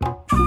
Ciao,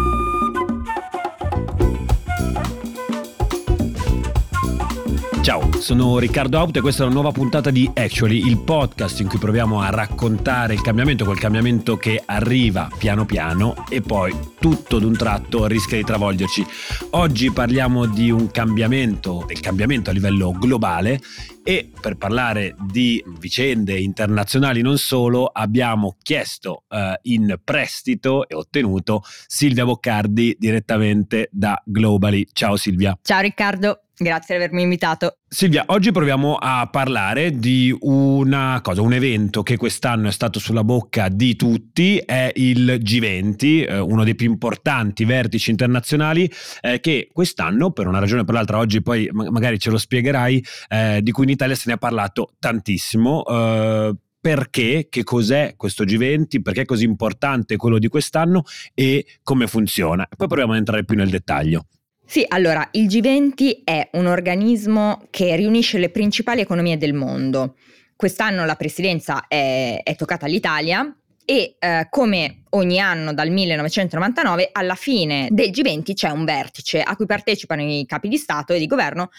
sono Riccardo Auto e questa è una nuova puntata di Actually, il podcast in cui proviamo a raccontare il cambiamento, quel cambiamento che arriva piano piano e poi tutto d'un tratto rischia di travolgerci. Oggi parliamo di un cambiamento, il cambiamento a livello globale e per parlare di vicende internazionali non solo abbiamo chiesto uh, in prestito e ottenuto Silvia Boccardi direttamente da Globally. Ciao Silvia. Ciao Riccardo. Grazie di avermi invitato. Silvia, oggi proviamo a parlare di una cosa, un evento che quest'anno è stato sulla bocca di tutti, è il G20, eh, uno dei più importanti vertici internazionali eh, che quest'anno, per una ragione o per l'altra, oggi poi magari ce lo spiegherai, eh, di cui in Italia se ne è parlato tantissimo. Eh, perché, che cos'è questo G20, perché è così importante quello di quest'anno e come funziona. Poi proviamo ad entrare più nel dettaglio. Sì, allora il G20 è un organismo che riunisce le principali economie del mondo. Quest'anno la presidenza è, è toccata all'Italia e eh, come ogni anno dal 1999 alla fine del G20 c'è un vertice a cui partecipano i capi di Stato e di governo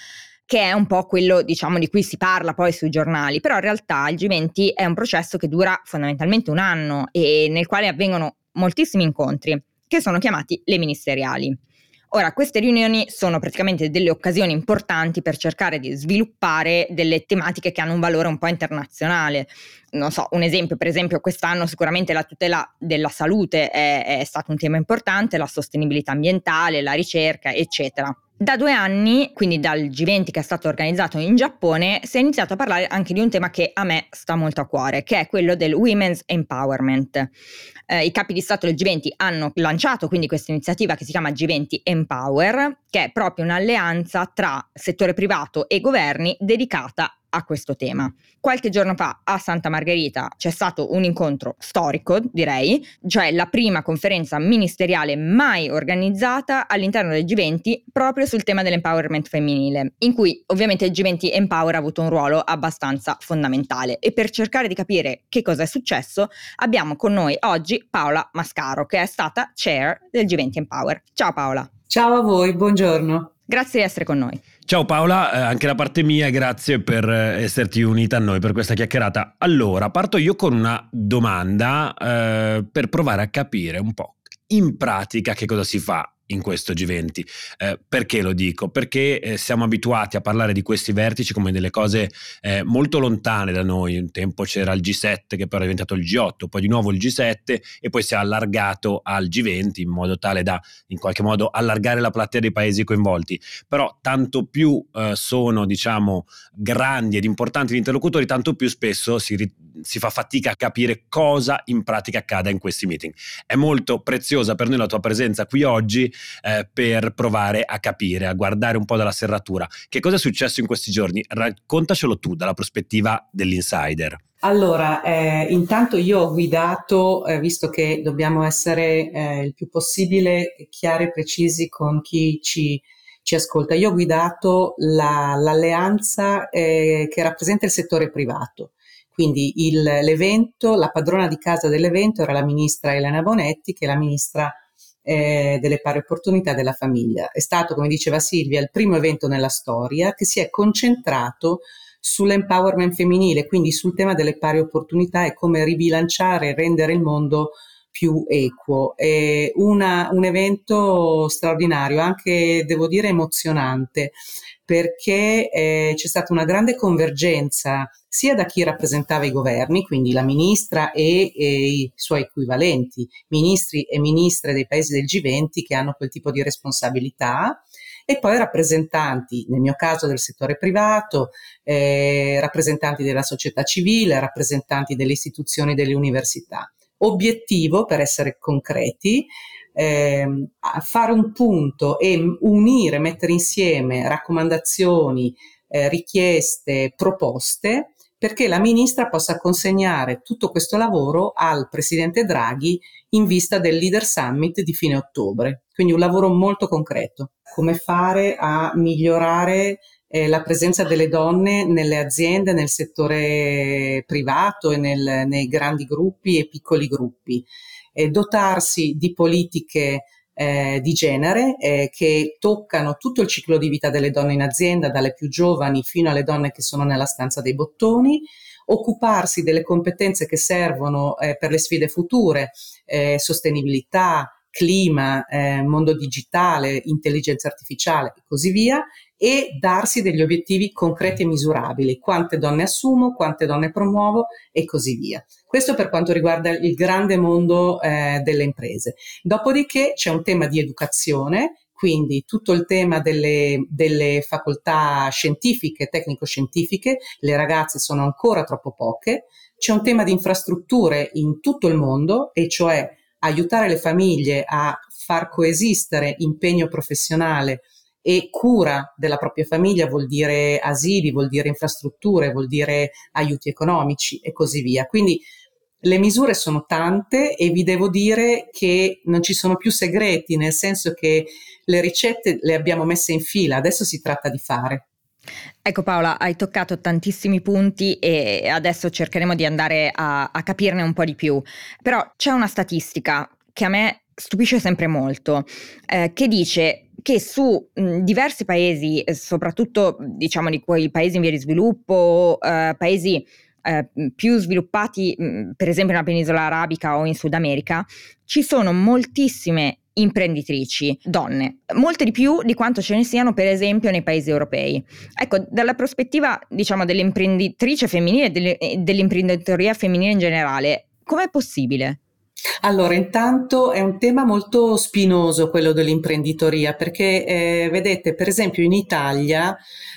che è un po' quello diciamo di cui si parla poi sui giornali, però in realtà il G20 è un processo che dura fondamentalmente un anno e nel quale avvengono moltissimi incontri che sono chiamati le ministeriali. Ora, queste riunioni sono praticamente delle occasioni importanti per cercare di sviluppare delle tematiche che hanno un valore un po' internazionale. Non so, un esempio, per esempio, quest'anno sicuramente la tutela della salute è, è stato un tema importante, la sostenibilità ambientale, la ricerca, eccetera. Da due anni, quindi dal G20 che è stato organizzato in Giappone, si è iniziato a parlare anche di un tema che a me sta molto a cuore, che è quello del Women's Empowerment. Eh, I capi di Stato del G20 hanno lanciato quindi questa iniziativa che si chiama G20 Empower, che è proprio un'alleanza tra settore privato e governi dedicata a questo tema. Qualche giorno fa a Santa Margherita c'è stato un incontro storico, direi, cioè la prima conferenza ministeriale mai organizzata all'interno del G20 proprio sul tema dell'empowerment femminile, in cui ovviamente il G20 Empower ha avuto un ruolo abbastanza fondamentale. E per cercare di capire che cosa è successo, abbiamo con noi oggi Paola Mascaro, che è stata chair del G20 Empower. Ciao Paola. Ciao a voi, buongiorno. Grazie di essere con noi. Ciao Paola, eh, anche da parte mia grazie per eh, esserti unita a noi per questa chiacchierata. Allora, parto io con una domanda eh, per provare a capire un po' in pratica che cosa si fa in questo G20. Eh, perché lo dico? Perché eh, siamo abituati a parlare di questi vertici come delle cose eh, molto lontane da noi. Un tempo c'era il G7 che poi è diventato il G8, poi di nuovo il G7 e poi si è allargato al G20 in modo tale da in qualche modo allargare la platea dei paesi coinvolti. Però tanto più eh, sono diciamo grandi ed importanti gli interlocutori, tanto più spesso si, si fa fatica a capire cosa in pratica accada in questi meeting. È molto preziosa per noi la tua presenza qui oggi eh, per provare a capire, a guardare un po' dalla serratura. Che cosa è successo in questi giorni? Raccontacelo tu dalla prospettiva dell'insider. Allora, eh, intanto io ho guidato, eh, visto che dobbiamo essere eh, il più possibile chiari e precisi con chi ci, ci ascolta, io ho guidato la, l'alleanza eh, che rappresenta il settore privato. Quindi il, l'evento, la padrona di casa dell'evento era la ministra Elena Bonetti, che è la ministra eh, delle pari opportunità della famiglia. È stato, come diceva Silvia, il primo evento nella storia che si è concentrato sull'empowerment femminile, quindi sul tema delle pari opportunità e come ribilanciare e rendere il mondo più equo. È una, un evento straordinario, anche devo dire emozionante, perché eh, c'è stata una grande convergenza sia da chi rappresentava i governi, quindi la ministra e, e, i suoi equivalenti, ministri e ministre dei paesi del G20 che hanno quel tipo di responsabilità, e poi rappresentanti, nel mio caso del settore privato, eh, rappresentanti della società civile, rappresentanti delle istituzioni delle università. Obiettivo, per essere concreti, eh, fare un punto e unire, mettere insieme raccomandazioni, eh, richieste, proposte perché la ministra possa consegnare tutto questo lavoro al presidente Draghi in vista del Leader Summit di fine ottobre. Quindi un lavoro molto concreto. Come fare a migliorare eh, la presenza delle donne nelle aziende, nel settore privato e nel, nei grandi gruppi e piccoli gruppi. Eh, dotarsi di politiche eh, di genere eh, che toccano tutto il ciclo di vita delle donne in azienda, dalle più giovani fino alle donne che sono nella stanza dei bottoni, occuparsi delle competenze che servono eh, per le sfide future, eh, sostenibilità, clima, eh, mondo digitale, intelligenza artificiale e così via, e darsi degli obiettivi concreti e misurabili, quante donne assumo, quante donne promuovo e così via. Questo per quanto riguarda il grande mondo eh, delle imprese. Dopodiché c'è un tema di educazione, quindi tutto il tema delle, delle facoltà scientifiche, tecnico-scientifiche, le ragazze sono ancora troppo poche, c'è un tema di infrastrutture in tutto il mondo, e cioè aiutare le famiglie a far coesistere impegno professionale e cura della propria famiglia vuol dire asili, vuol dire infrastrutture, vuol dire aiuti economici e così via. Quindi le misure sono tante e vi devo dire che non ci sono più segreti, nel senso che le ricette le abbiamo messe in fila, adesso si tratta di fare. Ecco Paola, hai toccato tantissimi punti e adesso cercheremo di andare a, a capirne un po' di più. Però c'è una statistica che a me stupisce sempre molto, eh, che dice che su mh, diversi paesi, eh, soprattutto diciamo di quei paesi in via di sviluppo, eh, paesi eh, più sviluppati, mh, per esempio nella penisola arabica o in Sud America, ci sono moltissime imprenditrici donne, molte di più di quanto ce ne siano per esempio nei paesi europei. Ecco, dalla prospettiva diciamo dell'imprenditrice femminile e dell'imprenditoria femminile in generale, com'è possibile? Allora, intanto è un tema molto spinoso quello dell'imprenditoria, perché eh, vedete, per esempio in Italia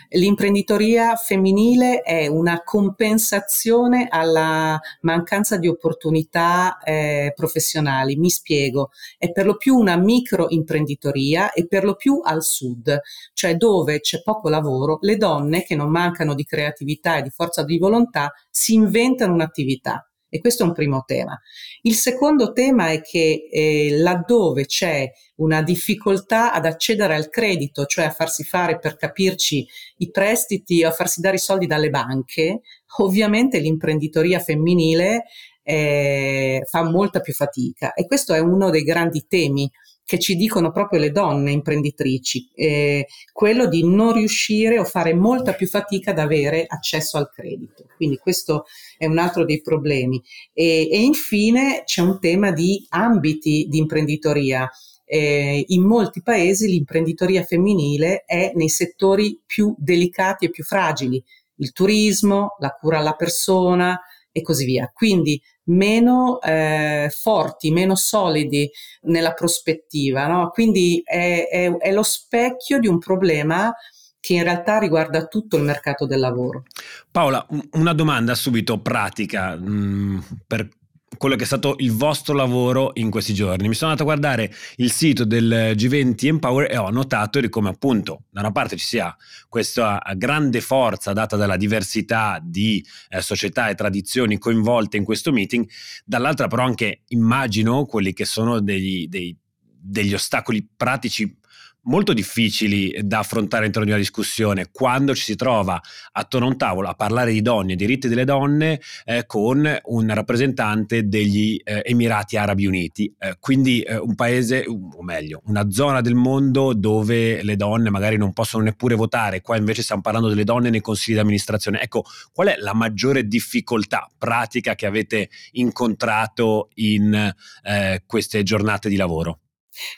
l'imprenditoria femminile è una compensazione alla mancanza di opportunità eh, professionali. Mi spiego, è per lo più una microimprenditoria e per lo più al sud, cioè dove c'è poco lavoro, le donne che non mancano di creatività e di forza di volontà si inventano un'attività e questo è un primo tema. Il secondo tema è che eh, laddove c'è una difficoltà ad accedere al credito, cioè a farsi fare per capirci i prestiti o a farsi dare i soldi dalle banche, ovviamente l'imprenditoria femminile eh, fa molta più fatica e questo è uno dei grandi temi che ci dicono proprio le donne imprenditrici, eh, quello di non riuscire o fare molta più fatica ad avere accesso al credito. Quindi questo è un altro dei problemi. E, e infine c'è un tema di ambiti di imprenditoria. Eh, in molti paesi l'imprenditoria femminile è nei settori più delicati e più fragili, il turismo, la cura alla persona e così via. Quindi meno eh, forti, meno solidi nella prospettiva. No? Quindi è, è, è lo specchio di un problema che in realtà riguarda tutto il mercato del lavoro. Paola, una domanda subito pratica mh, mm, per quello che è stato il vostro lavoro in questi giorni. Mi sono andato a guardare il sito del G20 Empower e ho notato di come appunto da una parte ci sia questa grande forza data dalla diversità di eh, società e tradizioni coinvolte in questo meeting, dall'altra però anche immagino quelli che sono degli, dei, degli ostacoli pratici molto difficili da affrontare all'interno di una discussione quando ci si trova attorno a un tavolo a parlare di donne e diritti delle donne eh, con un rappresentante degli eh, Emirati Arabi Uniti, eh, quindi eh, un paese, o meglio, una zona del mondo dove le donne magari non possono neppure votare, qua invece stiamo parlando delle donne nei consigli di amministrazione. Ecco, qual è la maggiore difficoltà pratica che avete incontrato in eh, queste giornate di lavoro?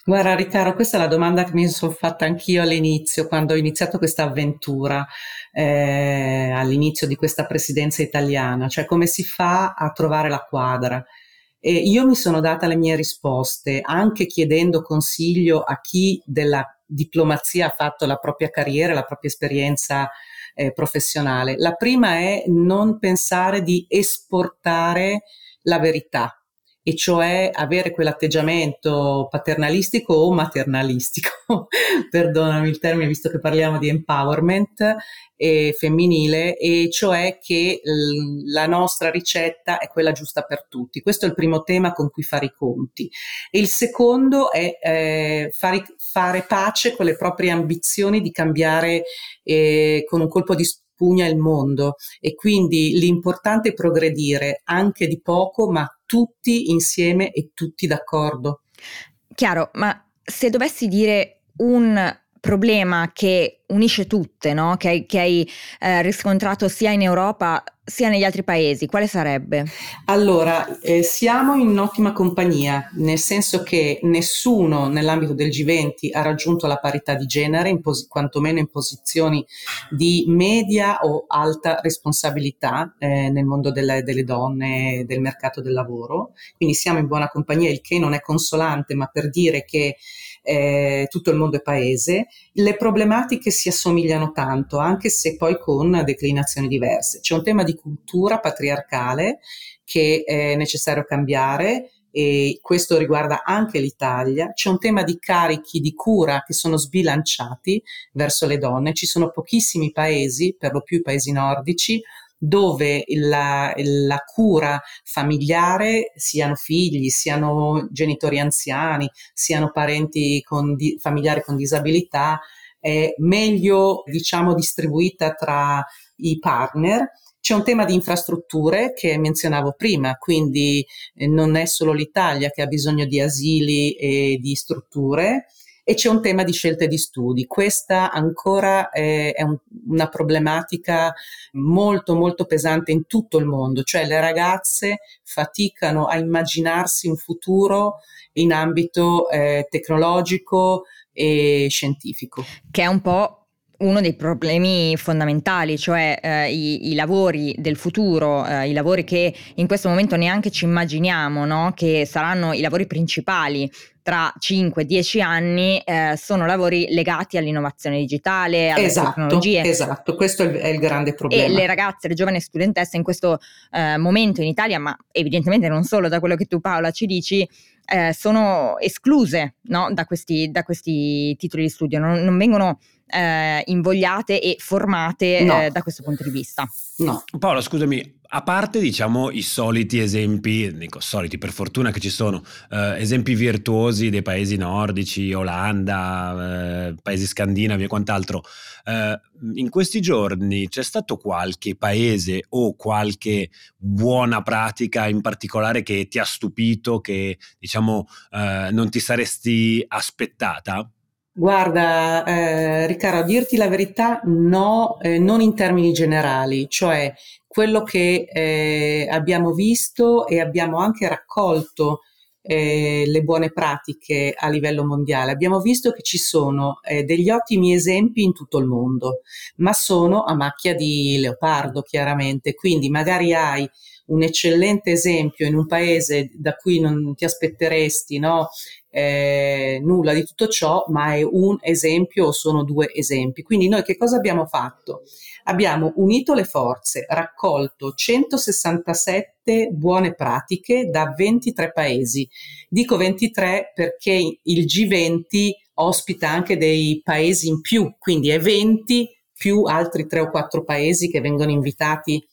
Guarda Riccardo, questa è la domanda che mi sono fatta anch'io all'inizio, quando ho iniziato questa avventura, eh, all'inizio di questa presidenza italiana, cioè come si fa a trovare la quadra. E io mi sono data le mie risposte, anche chiedendo consiglio a chi della diplomazia ha fatto la propria carriera, la propria esperienza eh, professionale. La prima è non pensare di esportare la verità, e cioè avere quell'atteggiamento paternalistico o maternalistico, perdonami il termine visto che parliamo di empowerment eh, femminile, e cioè che la nostra ricetta è quella giusta per tutti. Questo è il primo tema con cui fare i conti. E il secondo è eh, fare, fare, pace con le proprie ambizioni di cambiare eh, con un colpo di spugna il mondo e quindi l'importante è progredire anche di poco ma tutti insieme e tutti d'accordo. Chiaro, ma se dovessi dire un problema che unisce tutte, no? che, che, hai eh, riscontrato sia in Europa sia negli altri paesi, quale sarebbe? Allora, eh, siamo in ottima compagnia, nel senso che nessuno nell'ambito del G20 ha raggiunto la parità di genere, in pos- quantomeno in posizioni di media o alta responsabilità eh, nel mondo delle, delle donne del mercato del lavoro. Quindi siamo in buona compagnia, il che non è consolante, ma per dire che eh, tutto il mondo è paese. Le problematiche si assomigliano tanto, anche se poi con declinazioni diverse. C'è un tema di cultura patriarcale che è necessario cambiare e questo riguarda anche l'Italia. C'è un tema di carichi di cura che sono sbilanciati verso le donne. Ci sono pochissimi paesi, per lo più i paesi nordici, dove la, la, cura familiare, siano figli, siano genitori anziani, siano parenti con di, familiari con disabilità, è meglio diciamo distribuita tra i partner. C'è un tema di infrastrutture che menzionavo prima, quindi eh, non è solo l'Italia che ha bisogno di asili e di strutture, e c'è un tema di scelte di studi. Questa ancora è, è un, una problematica molto molto pesante in tutto il mondo, cioè le ragazze faticano a immaginarsi un futuro in ambito eh, tecnologico e scientifico. Che è un po' uno dei problemi fondamentali, cioè eh, i, i, lavori del futuro, eh, i lavori che in questo momento neanche ci immaginiamo, no? che saranno i lavori principali tra 5-10 anni, eh, sono lavori legati all'innovazione digitale, alle esatto, tecnologie. Esatto, questo è il, grande problema. E le ragazze, le giovani studentesse in questo eh, momento in Italia, ma evidentemente non solo da quello che tu Paola ci dici, eh, sono escluse no? da, questi, da, questi, titoli di studio, non, non vengono eh, invogliate e formate no. eh, da questo punto di vista. No. Paolo, scusami, a parte diciamo i soliti esempi, dico soliti per fortuna che ci sono, eh, esempi virtuosi dei paesi nordici, Olanda, eh, paesi scandinavi e quant'altro, eh, in questi giorni c'è stato qualche paese o qualche buona pratica in particolare che ti ha stupito, che diciamo eh, non ti saresti aspettata? Guarda, eh, Riccardo, a dirti la verità, no, eh, non in termini generali, cioè quello che eh, abbiamo visto e abbiamo anche raccolto eh, le buone pratiche a livello mondiale. Abbiamo visto che ci sono eh, degli ottimi esempi in tutto il mondo, ma sono a macchia di leopardo, chiaramente. Quindi magari hai un eccellente esempio in un paese da cui non ti aspetteresti no, eh, nulla di tutto ciò, ma è un esempio o sono due esempi. Quindi noi che cosa abbiamo fatto? Abbiamo unito le forze, raccolto 167 buone pratiche da 23 paesi. Dico 23 perché il G20 ospita anche dei paesi in più, quindi è 20 più altri 3 o 4 paesi che vengono invitati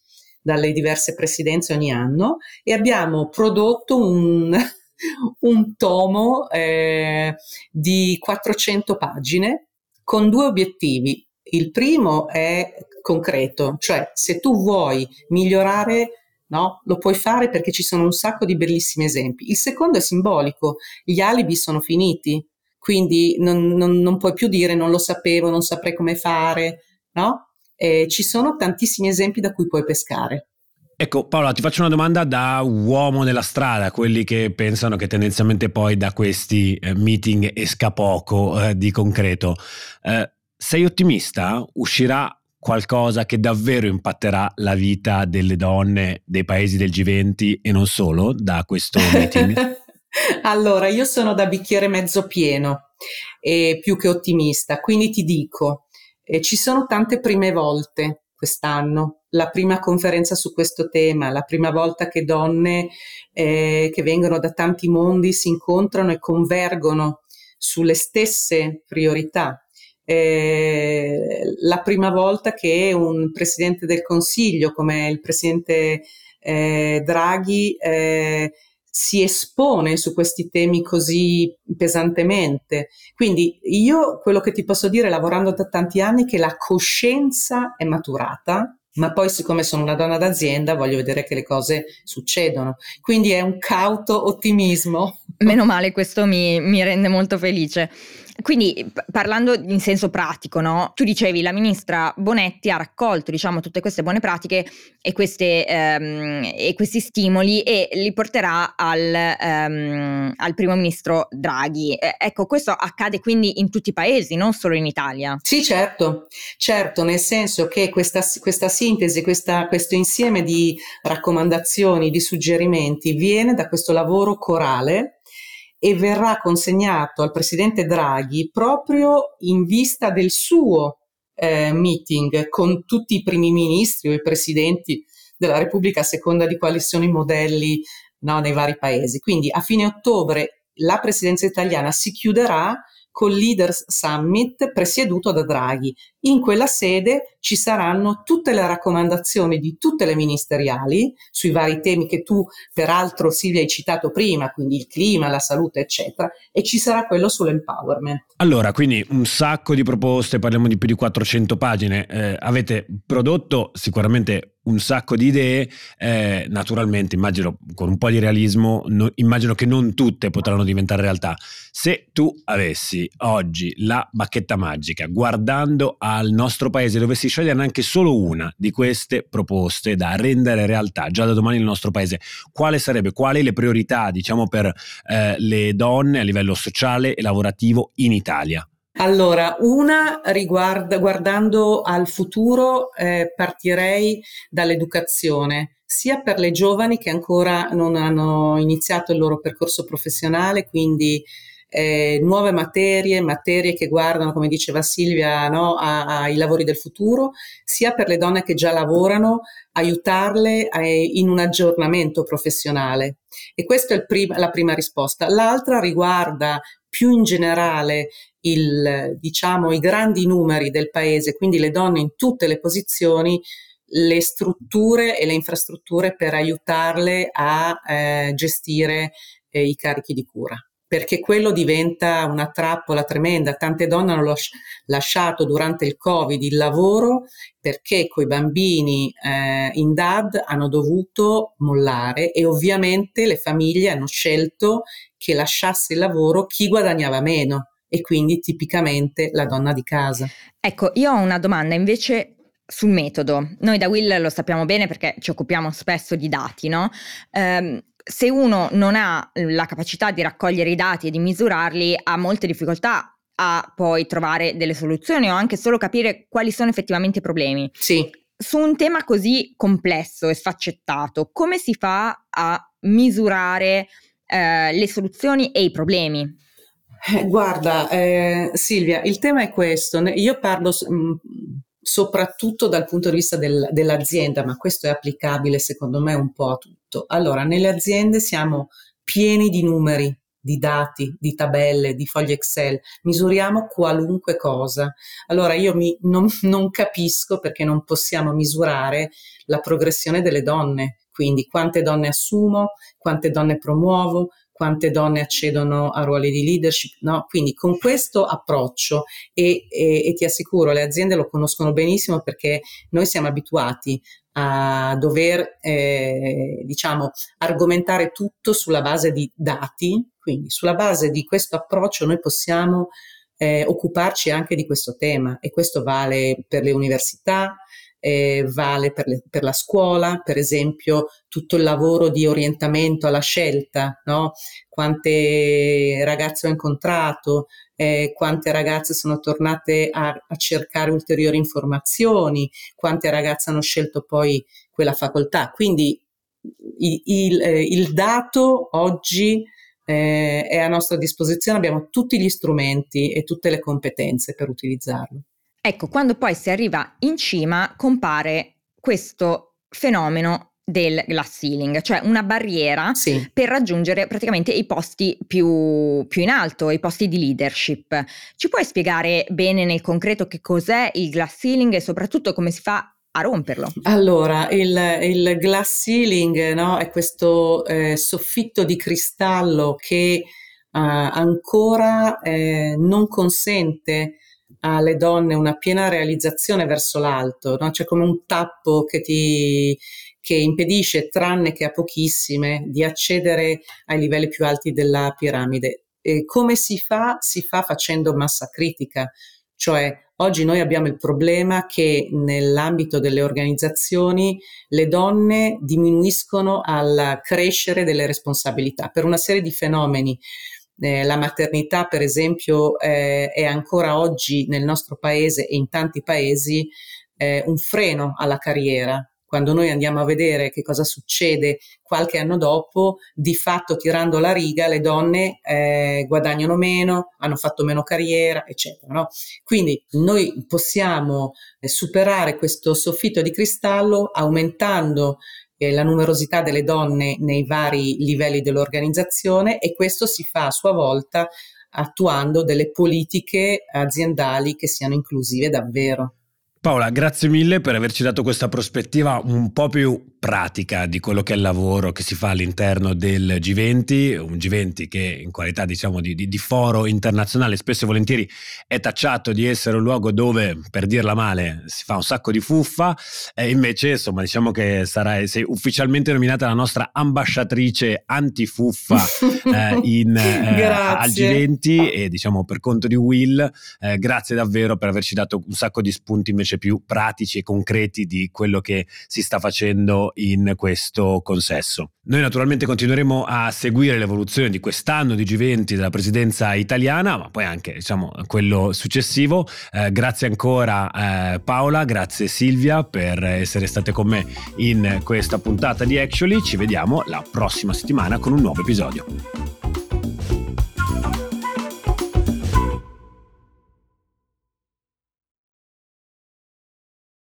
dalle diverse presidenze ogni anno e abbiamo prodotto un, un tomo eh, di 400 pagine con due obiettivi. Il primo è concreto, cioè se tu vuoi migliorare No? Lo puoi fare perché ci sono un sacco di bellissimi esempi. Il secondo è simbolico, gli alibi sono finiti, quindi non, non, non puoi più dire non lo sapevo, non saprei come fare, no? Eh, ci sono tantissimi esempi da cui puoi pescare. Ecco Paola, ti faccio una domanda da uomo nella strada, quelli che pensano che tendenzialmente poi da questi eh, meeting esca poco eh, di concreto. Eh, sei ottimista? Uscirà qualcosa che davvero impatterà la vita delle donne dei paesi del G20 e non solo da questo meeting? allora, io sono da bicchiere mezzo pieno e più che ottimista, quindi ti dico, eh, ci sono tante prime volte quest'anno, la prima conferenza su questo tema, la prima volta che donne eh, che vengono da tanti mondi si incontrano e convergono sulle stesse priorità. Eh, la prima volta che un presidente del Consiglio, come il presidente eh, Draghi, eh, si espone su questi temi così pesantemente. Quindi io quello che ti posso dire lavorando da tanti anni è che la coscienza è maturata ma poi siccome sono una donna d'azienda voglio vedere che le cose succedono. Quindi è un cauto ottimismo. Meno male, questo mi, mi rende molto felice. Quindi parlando in senso pratico, no? tu dicevi la ministra Bonetti ha raccolto diciamo, tutte queste buone pratiche e, queste, ehm, e, questi stimoli e li porterà al, ehm, al primo ministro Draghi. Eh, ecco, questo accade quindi in tutti i paesi, non solo in Italia. Sì, certo, certo, nel senso che questa, questa sintesi, questa, questo insieme di raccomandazioni, di suggerimenti viene da questo lavoro corale e verrà consegnato al presidente Draghi proprio in vista del suo eh, meeting con tutti i primi ministri o i presidenti della Repubblica a seconda di quali sono i modelli no, nei vari paesi. Quindi a fine ottobre la presidenza italiana si chiuderà col Leaders Summit presieduto da Draghi. In quella sede ci saranno tutte le raccomandazioni di tutte le ministeriali sui vari temi che tu peraltro Silvia hai citato prima, quindi il clima, la salute, eccetera, e ci sarà quello sull'empowerment. Allora, quindi un sacco di proposte, parliamo di più di 400 pagine, eh, avete prodotto sicuramente un sacco di idee, eh, naturalmente immagino con un po' di realismo, no, immagino che non tutte potranno diventare realtà. Se tu avessi oggi la bacchetta magica, guardando al nostro paese, dovessi scegliere anche solo una di queste proposte da rendere realtà già da domani nel nostro paese, quale sarebbe, quali le priorità diciamo per eh, le donne a livello sociale e lavorativo in Italia? Allora, una riguarda, guardando al futuro, eh, partirei dall'educazione, sia per le giovani che ancora non hanno iniziato il loro percorso professionale, quindi eh, nuove materie, materie che guardano, come diceva Silvia, no, ai lavori del futuro, sia per le donne che già lavorano, aiutarle a, in un aggiornamento professionale. E questa è prim- la prima risposta. L'altra riguarda più in generale il, diciamo, i grandi numeri del paese, quindi le donne in tutte le posizioni, le strutture e le infrastrutture per aiutarle a eh, gestire eh, i carichi di cura perché quello diventa una trappola tremenda. Tante donne hanno lasciato durante il Covid il lavoro perché coi bambini eh, in DAD hanno dovuto mollare e ovviamente le famiglie hanno scelto che lasciasse il lavoro chi guadagnava meno e quindi tipicamente la donna di casa. Ecco, io ho una domanda invece sul metodo. Noi da Will lo sappiamo bene perché ci occupiamo spesso di dati, no? Um, se uno non ha la capacità di raccogliere i dati e di misurarli, ha molte difficoltà a poi trovare delle soluzioni o anche solo capire quali sono effettivamente i problemi. Sì. Su un tema così complesso e sfaccettato, come si fa a misurare eh, le soluzioni e i problemi? Eh, guarda, eh, Silvia, il tema è questo. Io parlo mh, mm, soprattutto dal punto di vista del, dell'azienda, ma questo è applicabile secondo me un po' a tutto. Allora, nelle aziende siamo pieni di numeri, di dati, di tabelle, di fogli Excel, misuriamo qualunque cosa. Allora io mi, non, non capisco perché non possiamo misurare la progressione delle donne, quindi quante donne assumo, quante donne promuovo, quante donne accedono a ruoli di leadership, no? Quindi con questo approccio e, e, e, ti assicuro, le aziende lo conoscono benissimo perché noi siamo abituati a dover, eh, diciamo, argomentare tutto sulla base di dati, quindi sulla base di questo approccio noi possiamo eh, occuparci anche di questo tema e questo vale per le università, eh, vale per, le, per, la scuola, per esempio tutto il lavoro di orientamento alla scelta, no? quante ragazze ho incontrato, eh, quante ragazze sono tornate a, a, cercare ulteriori informazioni, quante ragazze hanno scelto poi quella facoltà. Quindi il, il, eh, il dato oggi eh, è a nostra disposizione, abbiamo tutti gli strumenti e tutte le competenze per utilizzarlo. Ecco, quando poi si arriva in cima compare questo fenomeno del glass ceiling, cioè una barriera sì. per raggiungere praticamente i posti più, più, in alto, i posti di leadership. Ci puoi spiegare bene nel concreto che cos'è il glass ceiling e soprattutto come si fa a romperlo? Allora, il, il glass ceiling no, è questo eh, soffitto di cristallo che uh, ancora eh, non consente alle donne una piena realizzazione verso l'alto, no? c'è come un tappo che ti che impedisce, tranne che a pochissime, di accedere ai livelli più alti della piramide. E come si fa? Si fa facendo massa critica, cioè oggi noi abbiamo il problema che nell'ambito delle organizzazioni le donne diminuiscono al crescere delle responsabilità per una serie di fenomeni. Eh, la maternità, per esempio, eh, è ancora oggi nel nostro paese e in tanti paesi eh, un freno alla carriera, quando noi andiamo a vedere che cosa succede qualche anno dopo, di fatto tirando la riga le donne eh, guadagnano meno, hanno fatto meno carriera, eccetera. No? Quindi noi possiamo eh, superare questo soffitto di cristallo aumentando eh, la numerosità delle donne nei vari livelli dell'organizzazione e questo si fa a sua volta attuando delle politiche aziendali che siano inclusive davvero. Paola, grazie mille per averci dato questa prospettiva un po' più pratica di quello che è il lavoro che si fa all'interno del G20, un G20 che in qualità diciamo di, di, di foro internazionale spesso e volentieri è tacciato di essere un luogo dove, per dirla male, si fa un sacco di fuffa e invece insomma diciamo che sarai, sei ufficialmente nominata la nostra ambasciatrice antifuffa eh, in, eh, al G20 e diciamo per conto di Will, eh, grazie davvero per averci dato un sacco di spunti invece invece più pratici e concreti di quello che si sta facendo in questo consesso. Noi naturalmente continueremo a seguire l'evoluzione di quest'anno di G20 della presidenza italiana, ma poi anche diciamo, quello successivo. Eh, grazie ancora eh, Paola, grazie Silvia per essere state con me in questa puntata di Actually. Ci vediamo la prossima settimana con un nuovo episodio.